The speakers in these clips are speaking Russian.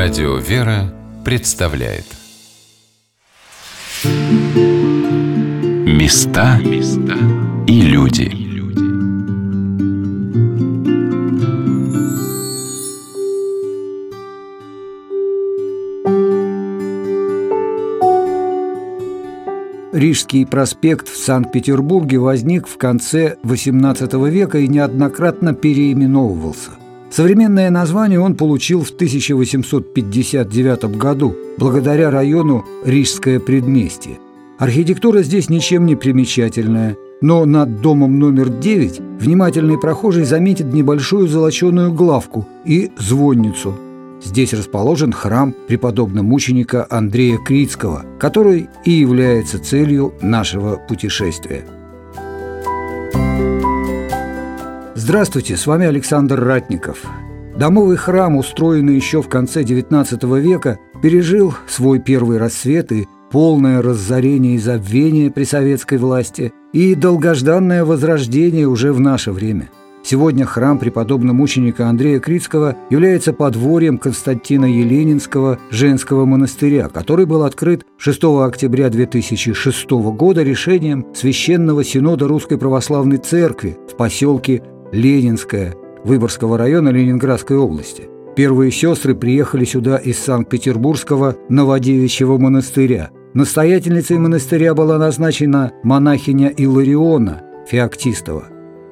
Радио «Вера» представляет. Места и люди. Рижский проспект в Санкт-Петербурге возник в конце XVIII века и неоднократно переименовывался – Современное название он получил в 1859 году благодаря району Рижское предместье. Архитектура здесь ничем не примечательная, но над домом номер 9 внимательный прохожий заметит небольшую золоченую главку и звонницу. Здесь расположен храм преподобно-мученика Андрея Крицкого, который и является целью нашего путешествия. Здравствуйте, с вами Александр Ратников. Домовый храм, устроенный еще в конце XIX века, пережил свой первый рассвет и полное разорение и забвение при советской власти и долгожданное возрождение уже в наше время. Сегодня храм преподобно-мученика Андрея Крицкого является подворьем Константина Еленинского женского монастыря, который был открыт 6 октября 2006 года решением Священного Синода Русской Православной Церкви в поселке Ленинская, Выборгского района Ленинградской области. Первые сестры приехали сюда из Санкт-Петербургского Новодевичьего монастыря. Настоятельницей монастыря была назначена монахиня Илариона Феоктистова.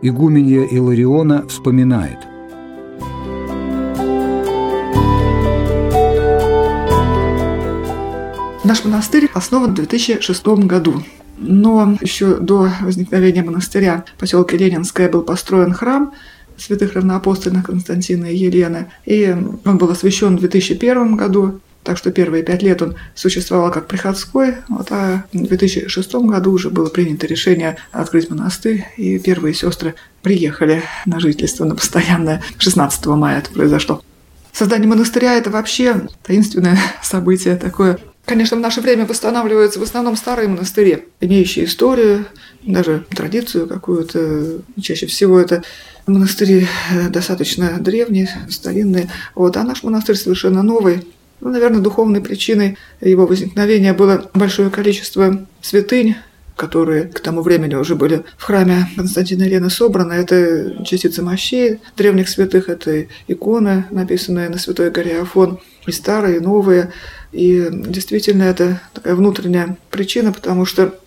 Игуменья Илариона вспоминает – Наш монастырь основан в 2006 году. Но еще до возникновения монастыря в поселке Ленинское был построен храм святых равноапостольных Константина и Елены. И он был освящен в 2001 году, так что первые пять лет он существовал как приходской, вот, а в 2006 году уже было принято решение открыть монастырь, и первые сестры приехали на жительство на постоянное. 16 мая это произошло. Создание монастыря – это вообще таинственное событие, такое Конечно, в наше время восстанавливаются в основном старые монастыри, имеющие историю, даже традицию какую-то. Чаще всего это монастыри э, достаточно древние, старинные. Вот, а наш монастырь совершенно новый. Ну, наверное, духовной причиной его возникновения было большое количество святынь, которые к тому времени уже были в храме Константина Елены собраны. Это частицы мощей древних святых, это иконы, написанные на Святой горе Афон, и старые, и новые. И действительно это такая внутренняя причина, потому что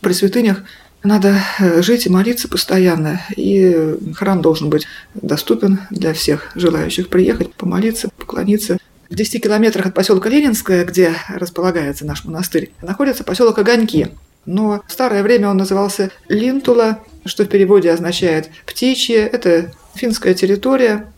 при святынях надо э, жить и молиться постоянно, и храм должен быть доступен для всех желающих приехать, помолиться, поклониться. В 10 километрах от поселка Ленинское, где располагается наш монастырь, находится поселок Огоньки. Но в старое время он назывался Линтула, что в переводе означает «птичье». Это финская территория,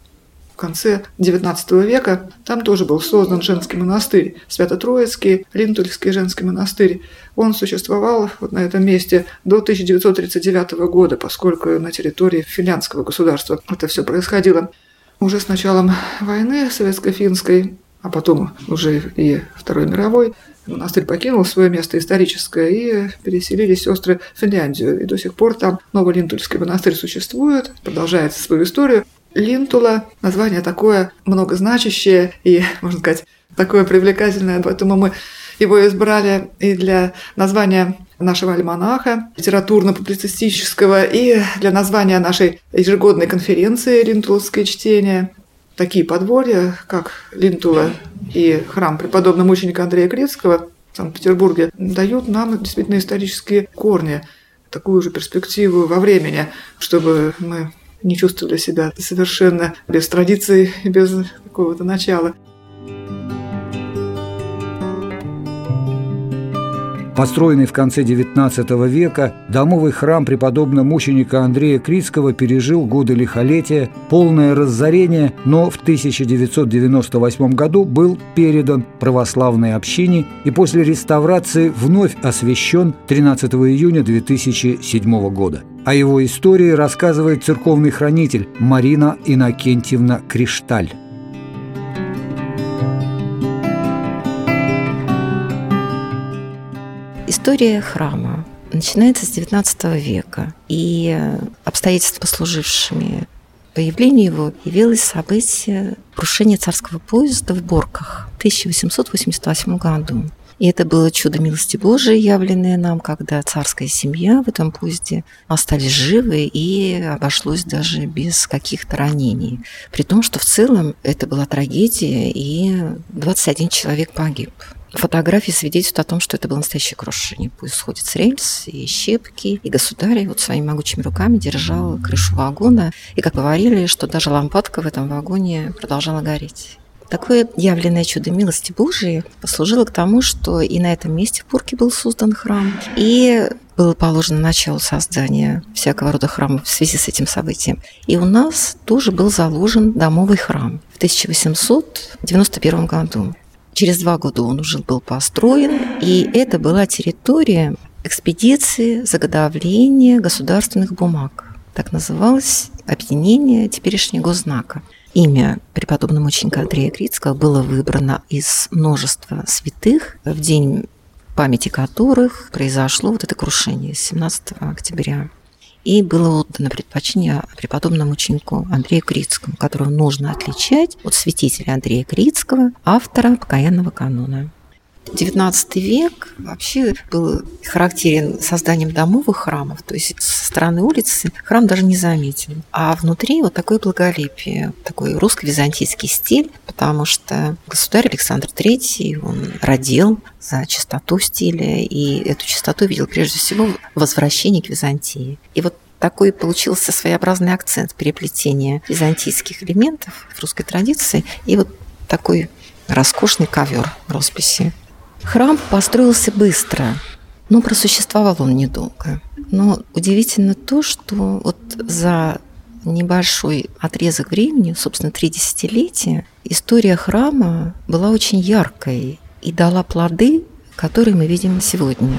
конце XIX века там тоже был создан женский монастырь, Свято-Троицкий, Линтульский женский монастырь. Он существовал вот на этом месте до 1939 года, поскольку на территории финляндского государства это все происходило. Уже с началом войны советско-финской, а потом уже и Второй мировой, монастырь покинул свое место историческое и переселились сестры в Финляндию. И до сих пор там Новый Линтульский монастырь существует, продолжает свою историю. Линтула – название такое многозначащее и, можно сказать, такое привлекательное, поэтому мы его избрали и для названия нашего альманаха, литературно-публицистического, и для названия нашей ежегодной конференции «Линтуловское чтение». Такие подворья, как Линтула и храм преподобного мученика Андрея Крецкого в Санкт-Петербурге, дают нам действительно исторические корни, такую же перспективу во времени, чтобы мы не чувствовали себя совершенно без традиций, без какого-то начала. Построенный в конце XIX века, домовый храм преподобного мученика Андрея Крицкого пережил годы лихолетия, полное разорение, но в 1998 году был передан православной общине и после реставрации вновь освящен 13 июня 2007 года. О его истории рассказывает церковный хранитель Марина Иннокентьевна Кришталь. История храма начинается с XIX века, и обстоятельства, послужившими появлению его явилось событие крушения царского поезда в Борках в 1888 году. И это было чудо милости Божией, явленное нам, когда царская семья в этом поезде остались живы и обошлось даже без каких-то ранений. При том, что в целом это была трагедия, и 21 человек погиб. Фотографии свидетельствуют о том, что это было настоящее крушение. Поезд сходит с рельс, и щепки, и государь вот своими могучими руками держал крышу вагона. И, как говорили, что даже лампадка в этом вагоне продолжала гореть. Такое явленное чудо милости Божией послужило к тому, что и на этом месте в Пурке был создан храм, и было положено начало создания всякого рода храмов в связи с этим событием. И у нас тоже был заложен домовый храм в 1891 году. Через два года он уже был построен, и это была территория экспедиции заготовления государственных бумаг. Так называлось объединение теперешнего госзнака – Имя преподобного мученика Андрея Крицкого было выбрано из множества святых, в день памяти которых произошло вот это крушение 17 октября. И было отдано предпочтение преподобному ученику Андрею Крицкому, которого нужно отличать от святителя Андрея Крицкого, автора покаянного канона. XIX век вообще был характерен созданием домовых храмов, то есть со стороны улицы храм даже не заметен. А внутри вот такое благолепие, такой русско-византийский стиль, потому что государь Александр III, он родил за чистоту стиля, и эту чистоту видел прежде всего в возвращении к Византии. И вот такой получился своеобразный акцент переплетения византийских элементов в русской традиции и вот такой роскошный ковер росписи Храм построился быстро, но просуществовал он недолго. Но удивительно то, что вот за небольшой отрезок времени, собственно, три десятилетия, история храма была очень яркой и дала плоды, которые мы видим сегодня.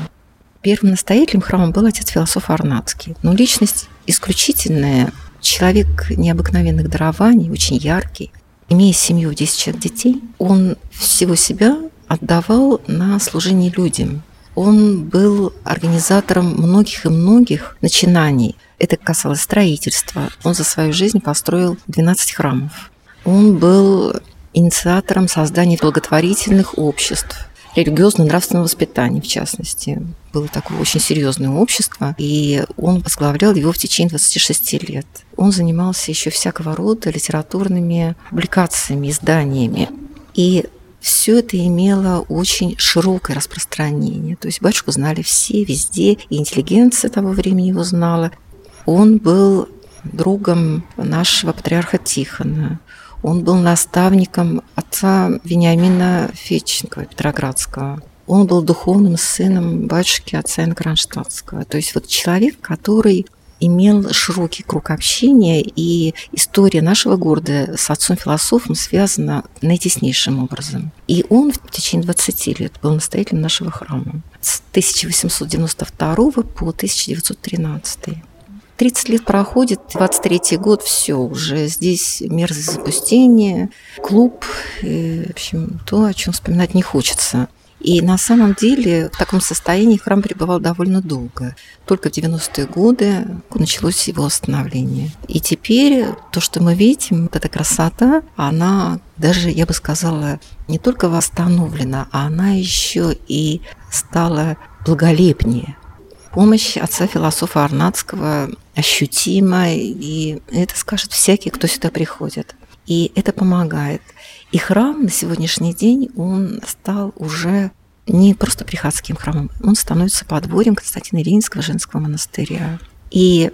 Первым настоятелем храма был отец-философ Арнацкий. Но личность исключительная, человек необыкновенных дарований, очень яркий. Имея семью в 10 детей, он всего себя отдавал на служение людям. Он был организатором многих и многих начинаний. Это касалось строительства. Он за свою жизнь построил 12 храмов. Он был инициатором создания благотворительных обществ, религиозно-нравственного воспитания, в частности. Было такое очень серьезное общество, и он возглавлял его в течение 26 лет. Он занимался еще всякого рода литературными публикациями, изданиями. И все это имело очень широкое распространение. То есть батюшку знали все, везде, и интеллигенция того времени его знала. Он был другом нашего патриарха Тихона. Он был наставником отца Вениамина Феченкова, Петроградского. Он был духовным сыном батюшки отца Инкронштадтского. То есть вот человек, который имел широкий круг общения, и история нашего города с отцом-философом связана наитеснейшим образом. И он в течение 20 лет был настоятелем нашего храма с 1892 по 1913. 30 лет проходит, 23 год, все, уже здесь мерзость запустения, клуб, и, в общем, то, о чем вспоминать не хочется. И на самом деле в таком состоянии храм пребывал довольно долго. Только в 90-е годы началось его восстановление. И теперь то, что мы видим, вот эта красота, она даже, я бы сказала, не только восстановлена, а она еще и стала благолепнее. Помощь отца философа Арнадского ощутима, и это скажет всякий, кто сюда приходит. И это помогает. И храм на сегодняшний день, он стал уже не просто приходским храмом, он становится подворьем Константина Ильинского женского монастыря. И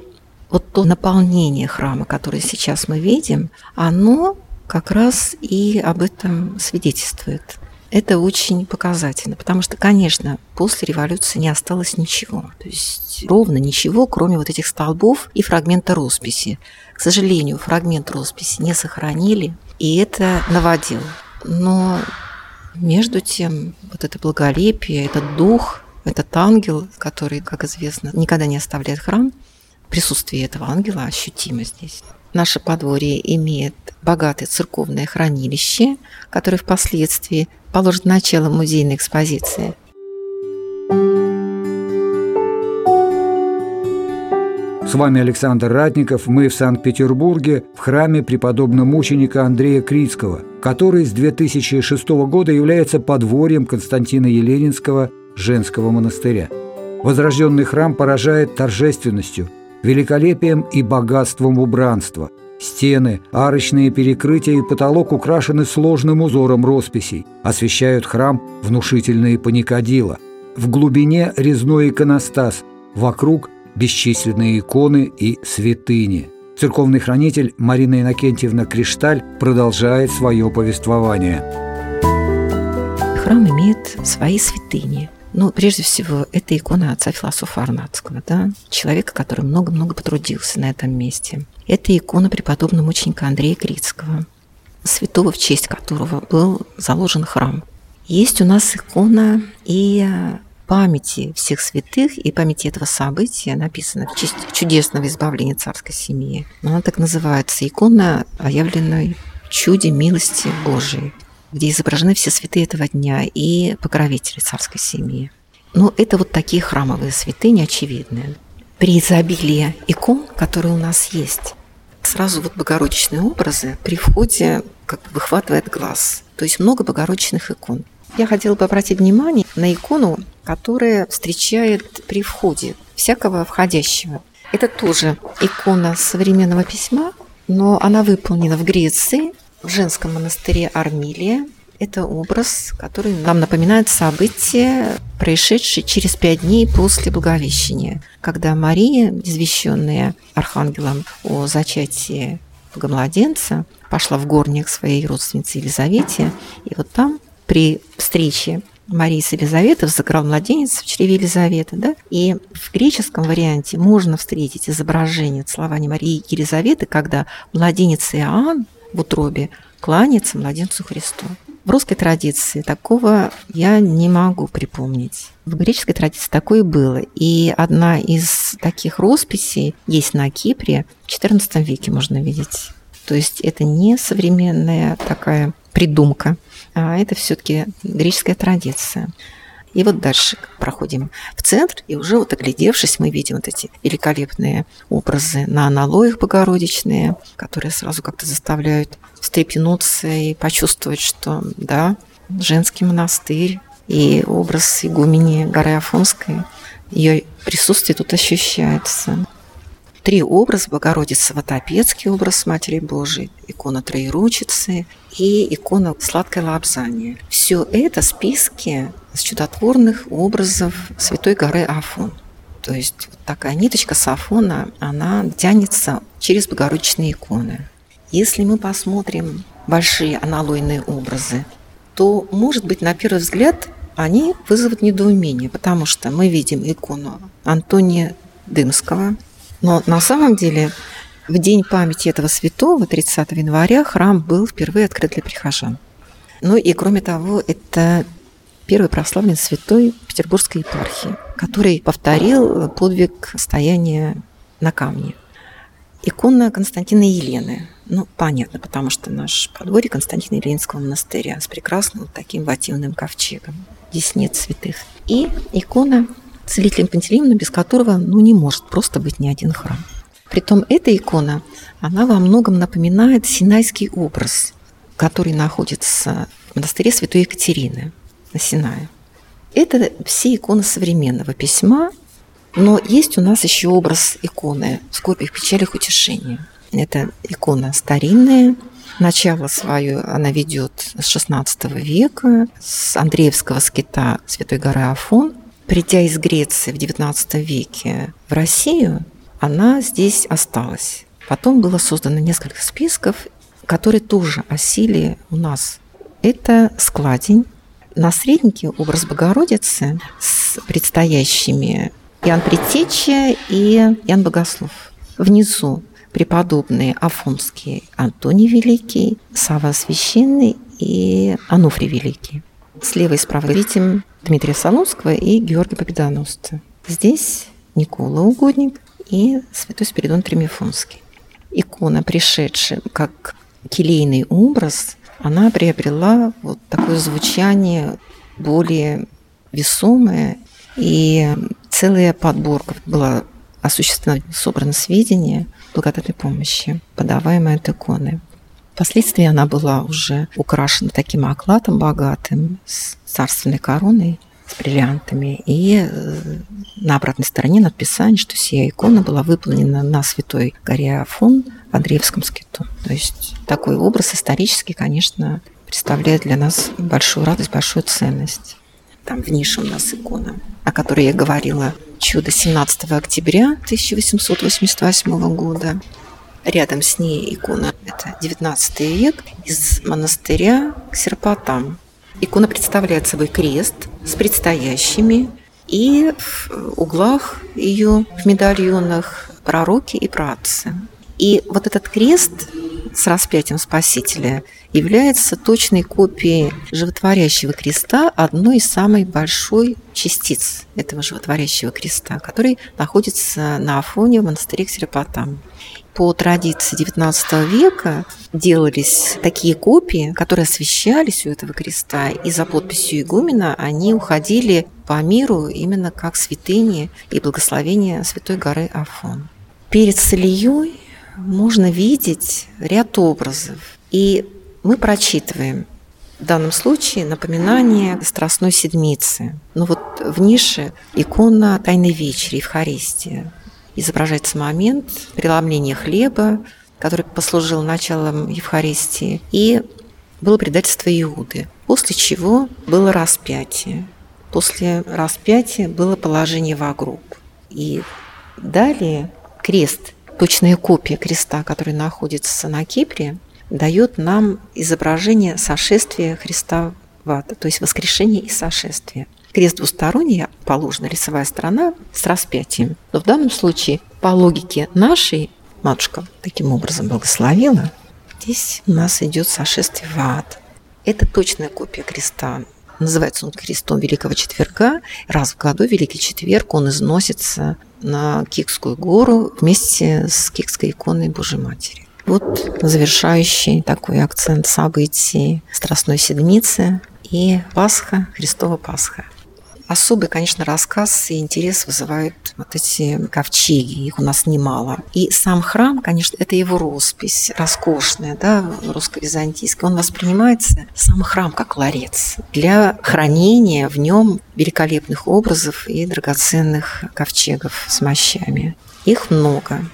вот то наполнение храма, которое сейчас мы видим, оно как раз и об этом свидетельствует. Это очень показательно, потому что, конечно, после революции не осталось ничего. То есть ровно ничего, кроме вот этих столбов и фрагмента росписи. К сожалению, фрагмент росписи не сохранили, и это наводило. Но между тем, вот это благолепие, этот дух, этот ангел, который, как известно, никогда не оставляет храм, присутствие этого ангела ощутимо здесь. Наше подворье имеет богатое церковное хранилище, которое впоследствии положит начало музейной экспозиции – С вами Александр Ратников. Мы в Санкт-Петербурге в храме преподобно-мученика Андрея Крицкого, который с 2006 года является подворьем Константина Еленинского женского монастыря. Возрожденный храм поражает торжественностью, великолепием и богатством убранства. Стены, арочные перекрытия и потолок украшены сложным узором росписей, освещают храм внушительные паникадила. В глубине резной иконостас, вокруг бесчисленные иконы и святыни. Церковный хранитель Марина Иннокентьевна Кришталь продолжает свое повествование. Храм имеет свои святыни. Ну, прежде всего, это икона отца философа Арнадского, да, человека, который много-много потрудился на этом месте. Это икона преподобного мученика Андрея Крицкого, святого, в честь которого был заложен храм. Есть у нас икона и памяти всех святых и памяти этого события написано в честь чудесного избавления царской семьи. Она так называется «Икона явленной чуде милости Божией», где изображены все святые этого дня и покровители царской семьи. Но это вот такие храмовые святыни очевидные. При изобилии икон, которые у нас есть, сразу вот богородичные образы при входе как бы выхватывает глаз. То есть много богородичных икон. Я хотела бы обратить внимание на икону которая встречает при входе всякого входящего. Это тоже икона современного письма, но она выполнена в Греции, в женском монастыре Армилия. Это образ, который нам напоминает события, происшедшие через пять дней после Благовещения, когда Мария, извещенная архангелом о зачатии богомладенца, пошла в горник к своей родственнице Елизавете, и вот там при встрече Марии с Елизаветой взыграл младенец в чреве Елизаветы, да? И в греческом варианте можно встретить изображение целования Марии и Елизаветы, когда младенец Иоанн в утробе кланяется младенцу Христу. В русской традиции такого я не могу припомнить. В греческой традиции такое было. И одна из таких росписей есть на Кипре. В XIV веке можно видеть. То есть это не современная такая придумка а это все-таки греческая традиция. И вот дальше проходим в центр, и уже вот оглядевшись, мы видим вот эти великолепные образы на аналоях богородичные, которые сразу как-то заставляют встрепенуться и почувствовать, что да, женский монастырь и образ игумени горы Афонской, ее присутствие тут ощущается три образа Богородицы Ватопецкий образ Матери Божией, икона Троеручицы и икона Сладкое Лапзание. Все это списки с чудотворных образов Святой горы Афон. То есть вот такая ниточка с Афона, она тянется через богородичные иконы. Если мы посмотрим большие аналойные образы, то, может быть, на первый взгляд они вызовут недоумение, потому что мы видим икону Антония Дымского, но на самом деле в день памяти этого святого, 30 января, храм был впервые открыт для прихожан. Ну и кроме того, это первый прославленный святой Петербургской епархии, который повторил подвиг стояния на камне. Икона Константина Елены. Ну, понятно, потому что наш подворье Константина Еленского монастыря с прекрасным вот таким вативным ковчегом. Здесь нет святых. И икона целителем Пантелеимона, без которого ну, не может просто быть ни один храм. Притом эта икона, она во многом напоминает синайский образ, который находится в монастыре Святой Екатерины на Синае. Это все иконы современного письма, но есть у нас еще образ иконы в скорбях, печалях, утешения. Это икона старинная, Начало свое она ведет с XVI века, с Андреевского скита Святой горы Афон – придя из Греции в XIX веке в Россию, она здесь осталась. Потом было создано несколько списков, которые тоже осили у нас. Это складень. На среднике образ Богородицы с предстоящими Иоанн Предтеча и Иоанн Богослов. Внизу преподобные Афонский Антоний Великий, Сава Священный и Ануфрий Великий. Слева и справа видим Дмитрия Солонского и Георгия Победоносца. Здесь Никола Угодник и святой Спиридон Тремифонский. Икона, пришедшая как келейный образ, она приобрела вот такое звучание более весомое, и целая подборка была осуществлено, собрано сведения благодатной помощи, подаваемые от иконы. Впоследствии она была уже украшена таким окладом богатым, с царственной короной, с бриллиантами. И э, на обратной стороне надписание, что сия икона была выполнена на Святой горе Афон в Андреевском скиту. То есть такой образ исторический, конечно, представляет для нас большую радость, большую ценность. Там в нише у нас икона, о которой я говорила, чудо 17 октября 1888 года. Рядом с ней икона, это 19 век, из монастыря к Серпатам. Икона представляет собой крест с предстоящими, и в углах ее, в медальонах, пророки и праотцы. И вот этот крест с распятием Спасителя является точной копией животворящего креста, одной из самых большой частиц этого животворящего креста, который находится на Афоне в монастыре Ксерапатам по традиции XIX века делались такие копии, которые освещались у этого креста, и за подписью игумена они уходили по миру именно как святыни и благословения Святой горы Афон. Перед Солией можно видеть ряд образов, и мы прочитываем в данном случае напоминание Страстной Седмицы. Но вот в нише икона Тайной Вечери, Евхаристия изображается момент преломления хлеба, который послужил началом Евхаристии, и было предательство Иуды, после чего было распятие. После распятия было положение в гроб. И далее крест, точная копия креста, который находится на Кипре, дает нам изображение сошествия Христа в ад, то есть воскрешение и сошествие крест двусторонний, положена лицевая сторона с распятием. Но в данном случае, по логике нашей, матушка таким образом благословила, здесь у нас идет сошествие в ад. Это точная копия креста. Называется он крестом Великого Четверга. Раз в году, Великий Четверг, он износится на Кикскую гору вместе с Кикской иконой Божьей Матери. Вот завершающий такой акцент событий Страстной Седмицы и Пасха, Христова Пасха. Особый, конечно, рассказ и интерес вызывают вот эти ковчеги, их у нас немало. И сам храм, конечно, это его роспись, роскошная, да, русско-византийская. Он воспринимается, сам храм, как ларец для хранения в нем великолепных образов и драгоценных ковчегов с мощами. Их много.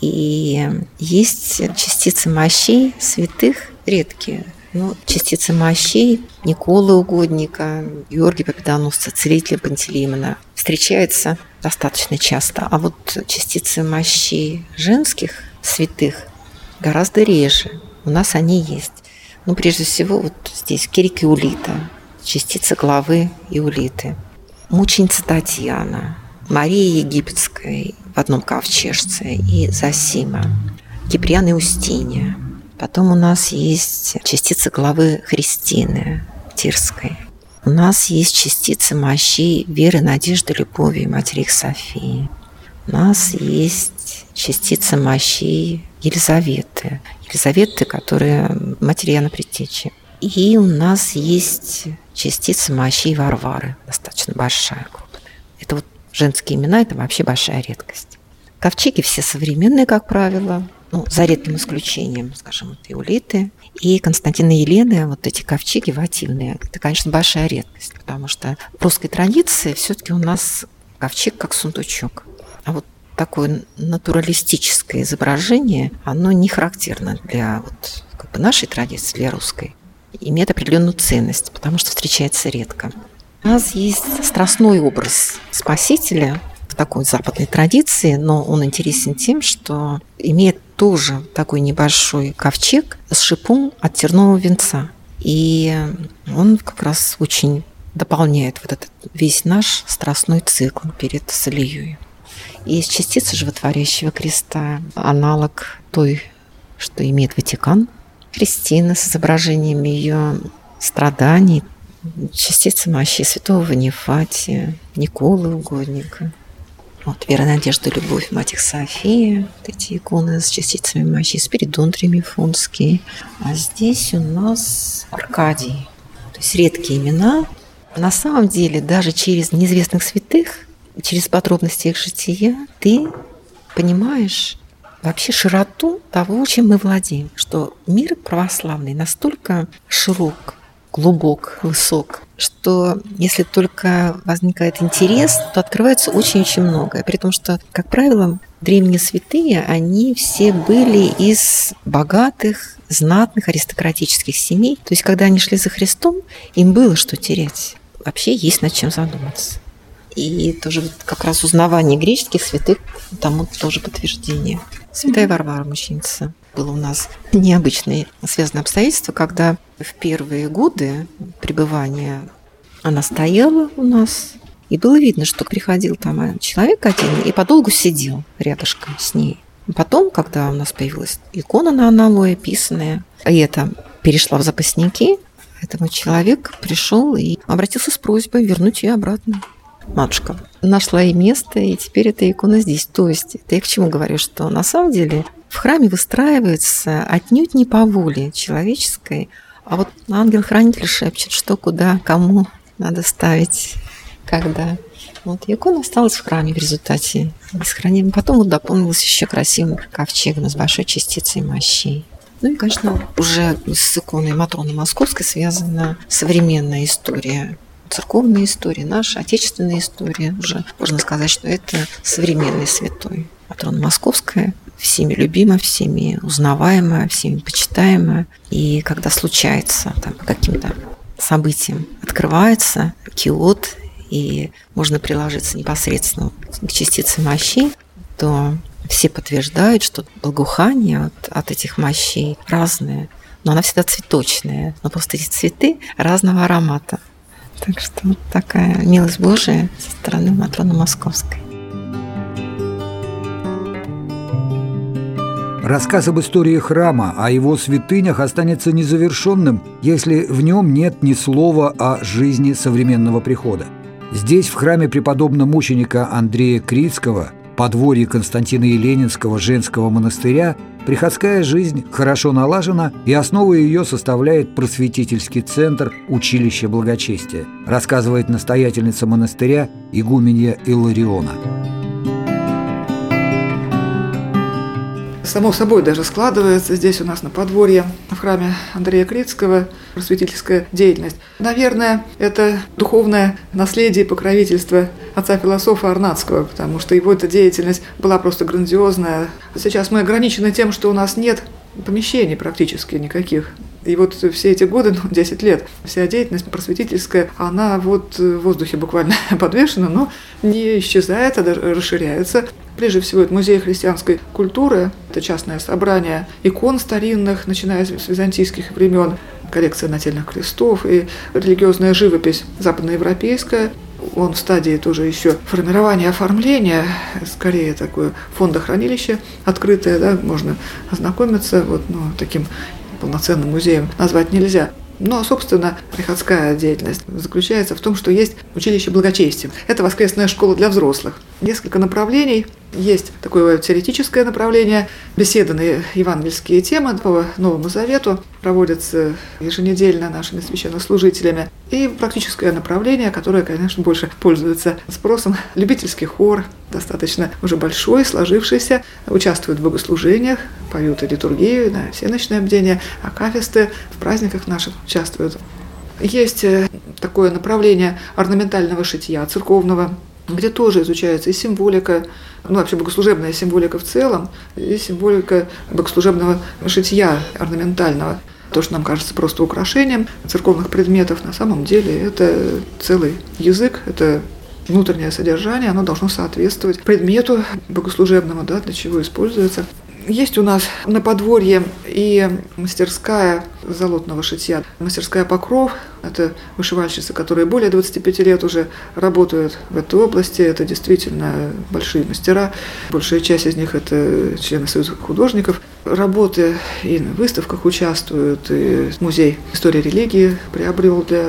И есть частицы мощей святых редкие, ну, частицы мощей Николы Угодника, Георгия Победоносца, целителя Пантелеймона встречается достаточно часто. А вот частицы мощей женских святых гораздо реже. У нас они есть. Ну, прежде всего, вот здесь Кирик Иулита, частица главы Иулиты. Мученица Татьяна, Мария Египетская в одном ковчежце и Засима, Киприан и Устинья – Потом у нас есть частицы главы Христины Тирской. У нас есть частицы мощей веры, надежды, любови матери Софии. У нас есть частицы мощей Елизаветы. Елизаветы, которая матери Яна Предтечи. И у нас есть частица мощей Варвары, достаточно большая группа. Это вот женские имена, это вообще большая редкость. Ковчеги все современные, как правило, ну, за редким исключением, скажем, вот Иулиты и Константина Елены, вот эти ковчеги вативные, это, конечно, большая редкость, потому что в русской традиции все-таки у нас ковчег как сундучок. А вот такое натуралистическое изображение, оно не характерно для вот, как бы нашей традиции, для русской. Имеет определенную ценность, потому что встречается редко. У нас есть страстной образ Спасителя, в такой западной традиции, но он интересен тем, что имеет тоже такой небольшой ковчег с шипом от тернового венца. И он как раз очень дополняет вот этот весь наш страстной цикл перед Солией. И из частицы животворящего креста аналог той, что имеет Ватикан, Кристина с изображением ее страданий, частица мощи святого Ванифатия, Николы Угодника – вот, вера, надежда, любовь, Мать их София. Вот эти иконы с частицами мощи. Спиридон Тремифонский. А здесь у нас Аркадий. То есть редкие имена. На самом деле, даже через неизвестных святых, через подробности их жития, ты понимаешь вообще широту того, чем мы владеем, что мир православный настолько широк, глубок, высок, что если только возникает интерес, то открывается очень-очень многое. При том, что, как правило, древние святые, они все были из богатых, знатных, аристократических семей. То есть, когда они шли за Христом, им было что терять. Вообще есть над чем задуматься. И тоже как раз узнавание греческих святых тому тоже подтверждение. Святая Варвара, мученица. Было у нас необычное связанное обстоятельство, когда в первые годы пребывания она стояла у нас, и было видно, что приходил там человек один и подолгу сидел рядышком с ней. Потом, когда у нас появилась икона на аналое, писанная, и это перешла в запасники, этому человек пришел и обратился с просьбой вернуть ее обратно матушка нашла и место, и теперь эта икона здесь. То есть, это я к чему говорю, что на самом деле в храме выстраивается отнюдь не по воле человеческой, а вот ангел-хранитель шепчет, что, куда, кому надо ставить, когда. Вот икона осталась в храме в результате сохранения. Потом вот дополнилась еще красивым ковчегом с большой частицей мощей. Ну и, конечно, уже с иконой Матроны Московской связана современная история церковная история, наша отечественная история. Уже можно сказать, что это современный святой. Матрона Московская, всеми любима, всеми узнаваемая, всеми почитаемая. И когда случается там, каким-то событием, открывается киот, и можно приложиться непосредственно к частице мощей, то все подтверждают, что благоухание от, от этих мощей разное, но она всегда цветочная, но просто эти цветы разного аромата. Так что вот такая милость Божия со стороны Матроны Московской. Рассказ об истории храма, о его святынях останется незавершенным, если в нем нет ни слова о жизни современного прихода. Здесь, в храме преподобного мученика Андрея Критского, подворье Константина Еленинского женского монастыря, Приходская жизнь хорошо налажена, и основой ее составляет просветительский центр училища благочестия, рассказывает настоятельница монастыря игуменья Иллариона. Само собой даже складывается здесь у нас на подворье в храме Андрея Критского просветительская деятельность. Наверное, это духовное наследие покровительства отца-философа Арнацкого, потому что его эта деятельность была просто грандиозная. Сейчас мы ограничены тем, что у нас нет помещений практически никаких. И вот все эти годы, ну, 10 лет, вся деятельность просветительская, она вот в воздухе буквально подвешена, но не исчезает, а расширяется. Прежде всего, это музей христианской культуры, это частное собрание икон старинных, начиная с византийских времен, коллекция нательных крестов и религиозная живопись западноевропейская. Он в стадии тоже еще формирования оформления, скорее такое фондохранилище открытое, да, можно ознакомиться, вот, ну, таким полноценным музеем назвать нельзя. Но, ну, а, собственно, приходская деятельность заключается в том, что есть училище благочестия. Это воскресная школа для взрослых. Несколько направлений – есть такое теоретическое направление, беседы на евангельские темы по Новому Завету проводятся еженедельно нашими священнослужителями. И практическое направление, которое, конечно, больше пользуется спросом. Любительский хор, достаточно уже большой, сложившийся, участвуют в богослужениях, поют и литургию, да, все ночные бдения, акафисты в праздниках наших участвуют. Есть э, такое направление орнаментального шитья церковного, где тоже изучается и символика, ну вообще богослужебная символика в целом, и символика богослужебного шитья орнаментального. То, что нам кажется просто украшением церковных предметов, на самом деле это целый язык, это внутреннее содержание, оно должно соответствовать предмету богослужебному, да, для чего используется. Есть у нас на подворье и мастерская золотного шитья, мастерская «Покров». Это вышивальщицы, которые более 25 лет уже работают в этой области. Это действительно большие мастера. Большая часть из них – это члены Союза художников. Работы и на выставках участвуют, и музей истории религии приобрел для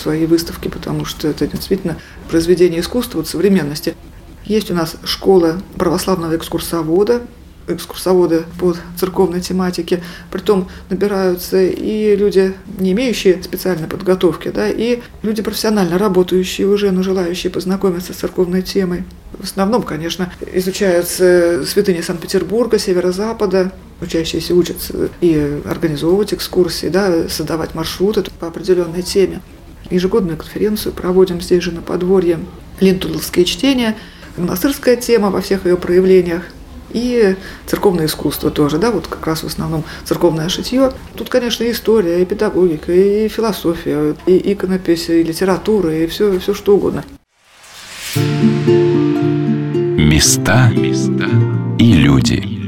своей выставки, потому что это действительно произведение искусства вот современности. Есть у нас школа православного экскурсовода, экскурсоводы по церковной тематике. Притом набираются и люди, не имеющие специальной подготовки, да, и люди профессионально работающие уже, но желающие познакомиться с церковной темой. В основном, конечно, изучаются святыни Санкт-Петербурга, Северо-Запада. Учащиеся учатся и организовывать экскурсии, да, создавать маршруты по определенной теме. Ежегодную конференцию проводим здесь же на подворье. Линтуловские чтения, монастырская тема во всех ее проявлениях – и церковное искусство тоже, да, вот как раз в основном церковное шитье. Тут, конечно, история, и педагогика, и философия, и иконопись, и литература, и все, все что угодно. Места и люди.